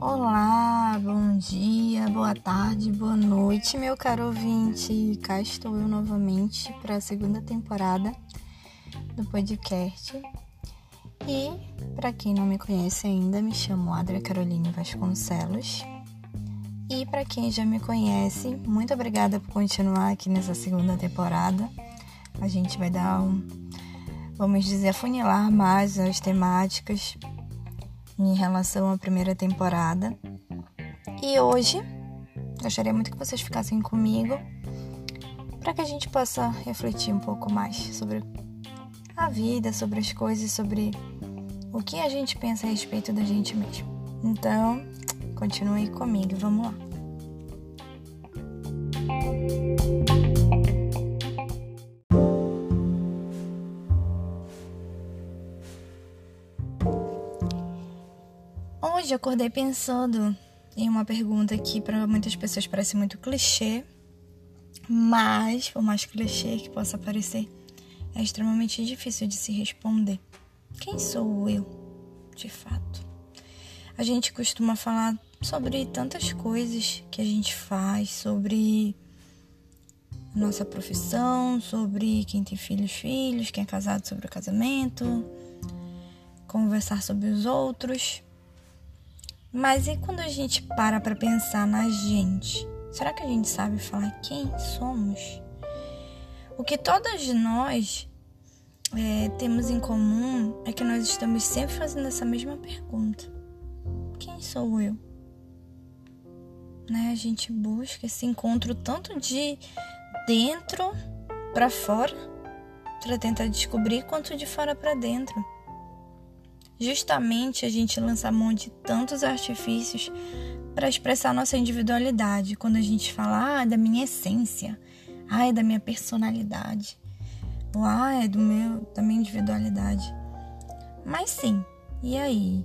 Olá, bom dia, boa tarde, boa noite, meu caro ouvinte. Cá estou eu novamente para a segunda temporada do podcast. E, para quem não me conhece ainda, me chamo Adria Caroline Vasconcelos. E para quem já me conhece, muito obrigada por continuar aqui nessa segunda temporada. A gente vai dar um, vamos dizer, afunilar mais as temáticas em relação à primeira temporada. E hoje, gostaria muito que vocês ficassem comigo para que a gente possa refletir um pouco mais sobre a vida, sobre as coisas, sobre o que a gente pensa a respeito da gente mesmo. Então, continue comigo, vamos lá. Acordei pensando em uma pergunta que para muitas pessoas parece muito clichê, mas por mais clichê que possa parecer, é extremamente difícil de se responder. Quem sou eu, de fato? A gente costuma falar sobre tantas coisas que a gente faz, sobre nossa profissão, sobre quem tem filhos, filhos, quem é casado sobre o casamento, conversar sobre os outros. Mas e quando a gente para para pensar na gente? Será que a gente sabe falar quem somos? O que todas nós é, temos em comum é que nós estamos sempre fazendo essa mesma pergunta: Quem sou eu? Né? A gente busca esse encontro tanto de dentro para fora para tentar descobrir quanto de fora para dentro. Justamente a gente lança mão de tantos artifícios para expressar nossa individualidade. Quando a gente fala ah, é da minha essência, ah, é da minha personalidade, ou ah, é do meu, da minha individualidade. Mas sim, e aí?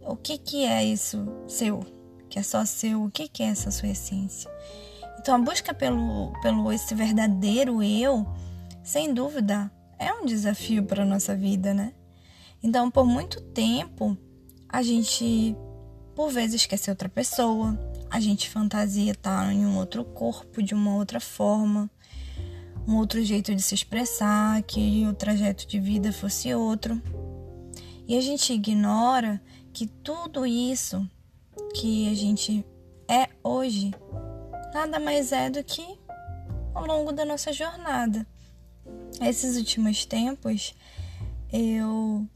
O que, que é isso seu? Que é só seu? O que, que é essa sua essência? Então a busca pelo, pelo esse verdadeiro eu, sem dúvida, é um desafio para nossa vida, né? Então, por muito tempo, a gente por vezes ser outra pessoa, a gente fantasia estar em um outro corpo, de uma outra forma, um outro jeito de se expressar, que o trajeto de vida fosse outro. E a gente ignora que tudo isso que a gente é hoje nada mais é do que ao longo da nossa jornada. Esses últimos tempos eu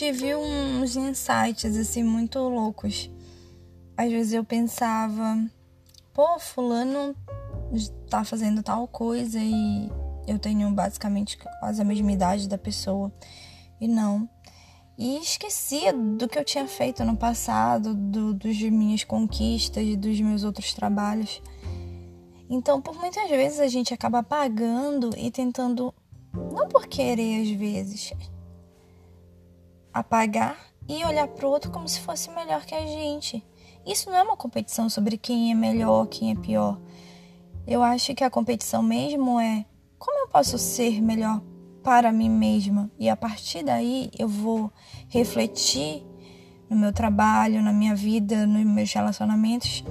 tive uns insights assim muito loucos. Às vezes eu pensava, pô, fulano tá fazendo tal coisa e eu tenho basicamente quase a mesma idade da pessoa. E não. E esquecia do que eu tinha feito no passado, do, dos minhas conquistas dos meus outros trabalhos. Então, por muitas vezes a gente acaba apagando e tentando, não por querer às vezes, apagar e olhar para o outro como se fosse melhor que a gente. Isso não é uma competição sobre quem é melhor, quem é pior. Eu acho que a competição mesmo é como eu posso ser melhor para mim mesma e a partir daí eu vou refletir no meu trabalho, na minha vida, nos meus relacionamentos,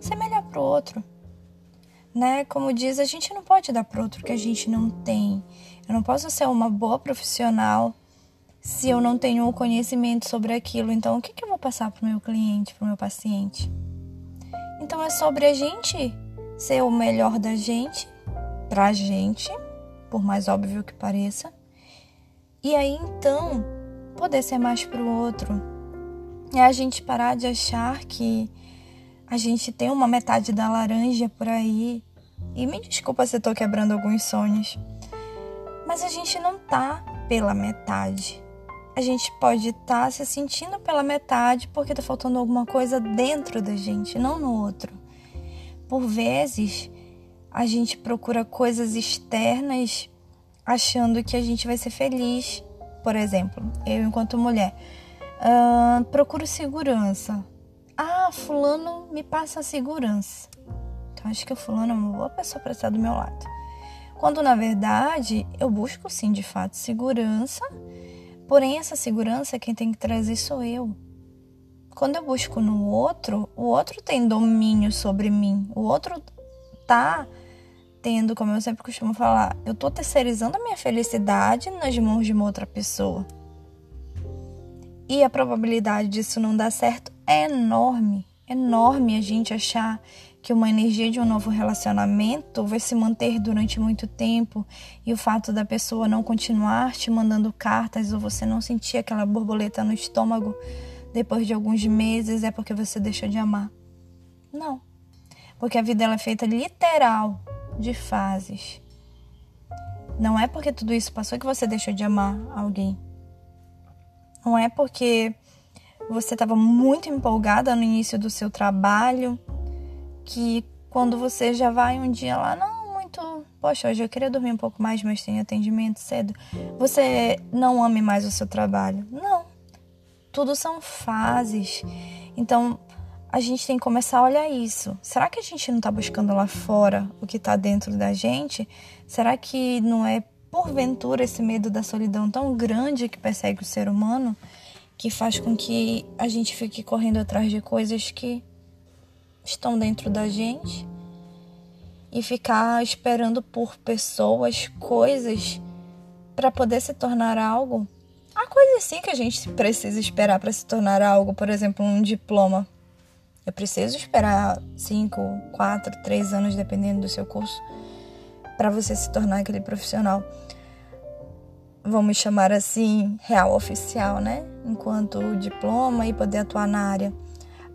ser melhor para o outro né? Como diz, a gente não pode dar para outro que a gente não tem. Eu não posso ser uma boa profissional se eu não tenho o conhecimento sobre aquilo. Então, o que, que eu vou passar para o meu cliente, para o meu paciente? Então, é sobre a gente ser o melhor da gente, para a gente, por mais óbvio que pareça. E aí, então, poder ser mais para o outro. É a gente parar de achar que a gente tem uma metade da laranja por aí. E me desculpa se eu tô quebrando alguns sonhos. Mas a gente não tá pela metade. A gente pode estar tá se sentindo pela metade porque tá faltando alguma coisa dentro da gente, não no outro. Por vezes, a gente procura coisas externas achando que a gente vai ser feliz. Por exemplo, eu, enquanto mulher, uh, procuro segurança ah, fulano me passa segurança. Então acho que o fulano é uma boa pessoa para estar do meu lado. Quando na verdade eu busco sim de fato segurança Porém, essa segurança quem tem que trazer sou eu. Quando eu busco no outro, o outro tem domínio sobre mim. O outro tá tendo, como eu sempre costumo falar, eu tô terceirizando a minha felicidade nas mãos de uma outra pessoa. E a probabilidade disso não dar certo é enorme. Enorme a gente achar que uma energia de um novo relacionamento vai se manter durante muito tempo e o fato da pessoa não continuar te mandando cartas ou você não sentir aquela borboleta no estômago depois de alguns meses é porque você deixou de amar. Não. Porque a vida ela é feita literal de fases. Não é porque tudo isso passou que você deixou de amar alguém. Não é porque você estava muito empolgada no início do seu trabalho que quando você já vai um dia lá, não, muito, poxa, hoje eu queria dormir um pouco mais, mas tem atendimento cedo. Você não ame mais o seu trabalho. Não. Tudo são fases. Então, a gente tem que começar a olhar isso. Será que a gente não está buscando lá fora o que está dentro da gente? Será que não é porventura esse medo da solidão tão grande que persegue o ser humano que faz com que a gente fique correndo atrás de coisas que estão dentro da gente e ficar esperando por pessoas, coisas para poder se tornar algo? Há coisa assim que a gente precisa esperar para se tornar algo, por exemplo, um diploma. Eu preciso esperar 5, 4, 3 anos, dependendo do seu curso, para você se tornar aquele profissional. Vamos chamar assim, real oficial, né? Enquanto diploma e poder atuar na área.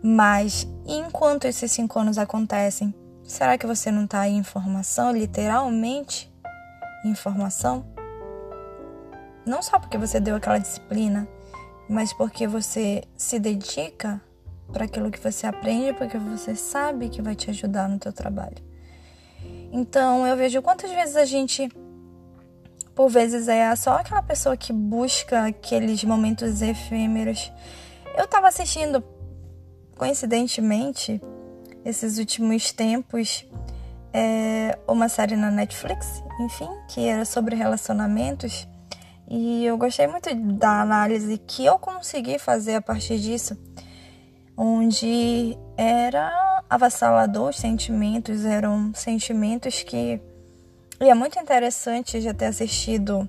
Mas enquanto esses cinco anos acontecem, será que você não está em formação, literalmente em formação? Não só porque você deu aquela disciplina, mas porque você se dedica para aquilo que você aprende, porque você sabe que vai te ajudar no teu trabalho. Então eu vejo quantas vezes a gente, por vezes, é só aquela pessoa que busca aqueles momentos efêmeros. Eu estava assistindo, coincidentemente, esses últimos tempos, é, uma série na Netflix, enfim, que era sobre relacionamentos. E eu gostei muito da análise que eu consegui fazer a partir disso, onde era avassalador os sentimentos, eram sentimentos que. E é muito interessante já ter assistido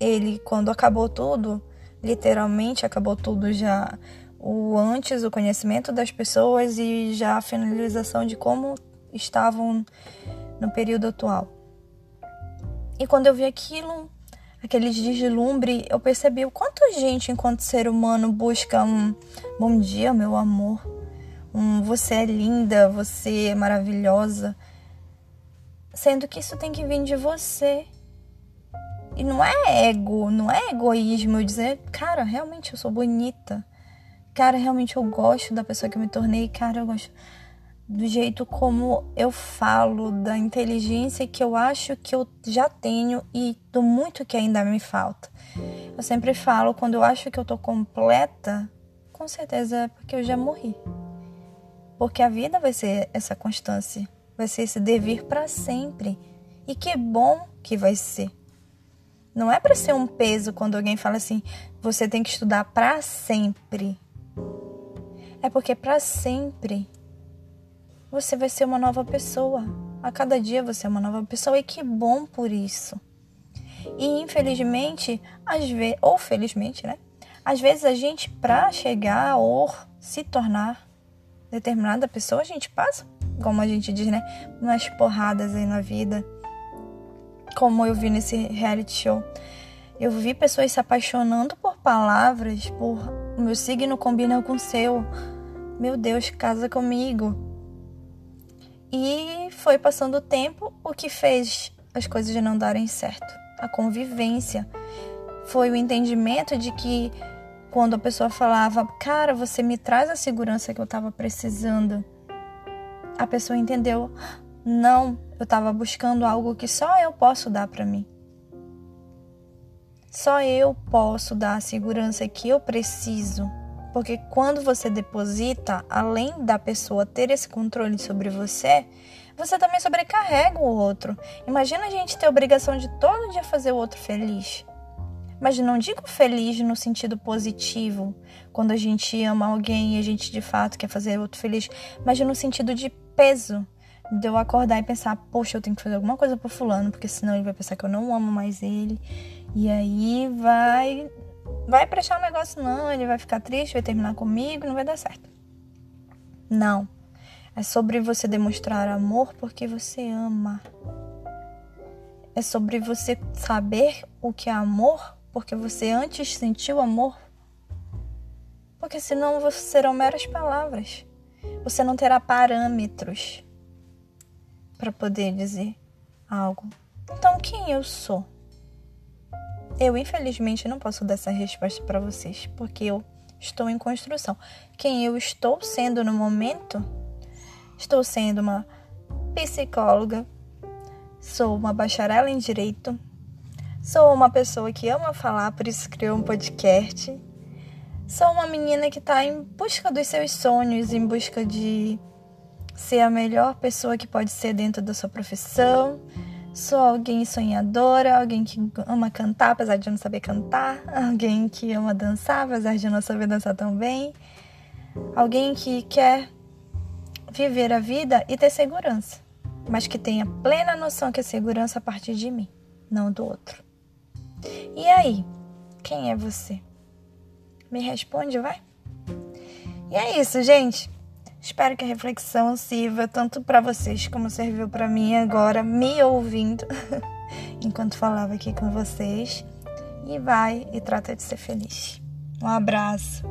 ele quando acabou tudo, literalmente acabou tudo já. O antes, o conhecimento das pessoas e já a finalização de como estavam no período atual. E quando eu vi aquilo, aquele deslumbre, eu percebi o quanto a gente, enquanto ser humano, busca um bom dia, meu amor, um você é linda, você é maravilhosa, sendo que isso tem que vir de você. E não é ego, não é egoísmo eu dizer, cara, realmente eu sou bonita. Cara, realmente eu gosto da pessoa que eu me tornei. Cara, eu gosto do jeito como eu falo, da inteligência que eu acho que eu já tenho e do muito que ainda me falta. Eu sempre falo, quando eu acho que eu tô completa, com certeza é porque eu já morri. Porque a vida vai ser essa constância, vai ser esse devir para sempre. E que bom que vai ser. Não é para ser um peso quando alguém fala assim, você tem que estudar para sempre. É porque para sempre você vai ser uma nova pessoa. A cada dia você é uma nova pessoa e que bom por isso. E infelizmente, às vezes, ou felizmente, né? Às vezes a gente para chegar ou se tornar determinada pessoa, a gente passa, como a gente diz, né, umas porradas aí na vida. Como eu vi nesse reality show. Eu vi pessoas se apaixonando por palavras, por o meu signo combina com o seu. Meu Deus, casa comigo. E foi passando o tempo, o que fez as coisas não darem certo. A convivência. Foi o entendimento de que quando a pessoa falava, cara, você me traz a segurança que eu estava precisando, a pessoa entendeu, não, eu estava buscando algo que só eu posso dar para mim. Só eu posso dar a segurança que eu preciso porque quando você deposita, além da pessoa ter esse controle sobre você, você também sobrecarrega o outro. Imagina a gente ter a obrigação de todo dia fazer o outro feliz. Mas não digo feliz no sentido positivo, quando a gente ama alguém e a gente de fato quer fazer outro feliz, mas no sentido de peso. De eu acordar e pensar, poxa, eu tenho que fazer alguma coisa pro fulano, porque senão ele vai pensar que eu não amo mais ele. E aí vai. Vai prestar um negócio, não, ele vai ficar triste, vai terminar comigo, não vai dar certo. Não. É sobre você demonstrar amor porque você ama. É sobre você saber o que é amor porque você antes sentiu amor. Porque senão serão meras palavras. Você não terá parâmetros para poder dizer algo. Então, quem eu sou? Eu, infelizmente, não posso dar essa resposta para vocês, porque eu estou em construção. Quem eu estou sendo no momento Estou sendo uma psicóloga, sou uma bacharel em direito, sou uma pessoa que ama falar, por isso criou um podcast. Sou uma menina que está em busca dos seus sonhos, em busca de ser a melhor pessoa que pode ser dentro da sua profissão. Sou alguém sonhadora, alguém que ama cantar, apesar de não saber cantar, alguém que ama dançar, apesar de não saber dançar tão bem, alguém que quer viver a vida e ter segurança, mas que tenha plena noção que a segurança a partir de mim, não do outro. E aí, quem é você? Me responde, vai? E é isso, gente. Espero que a reflexão sirva tanto para vocês como serviu para mim agora, me ouvindo enquanto falava aqui com vocês. E vai e trata de ser feliz. Um abraço.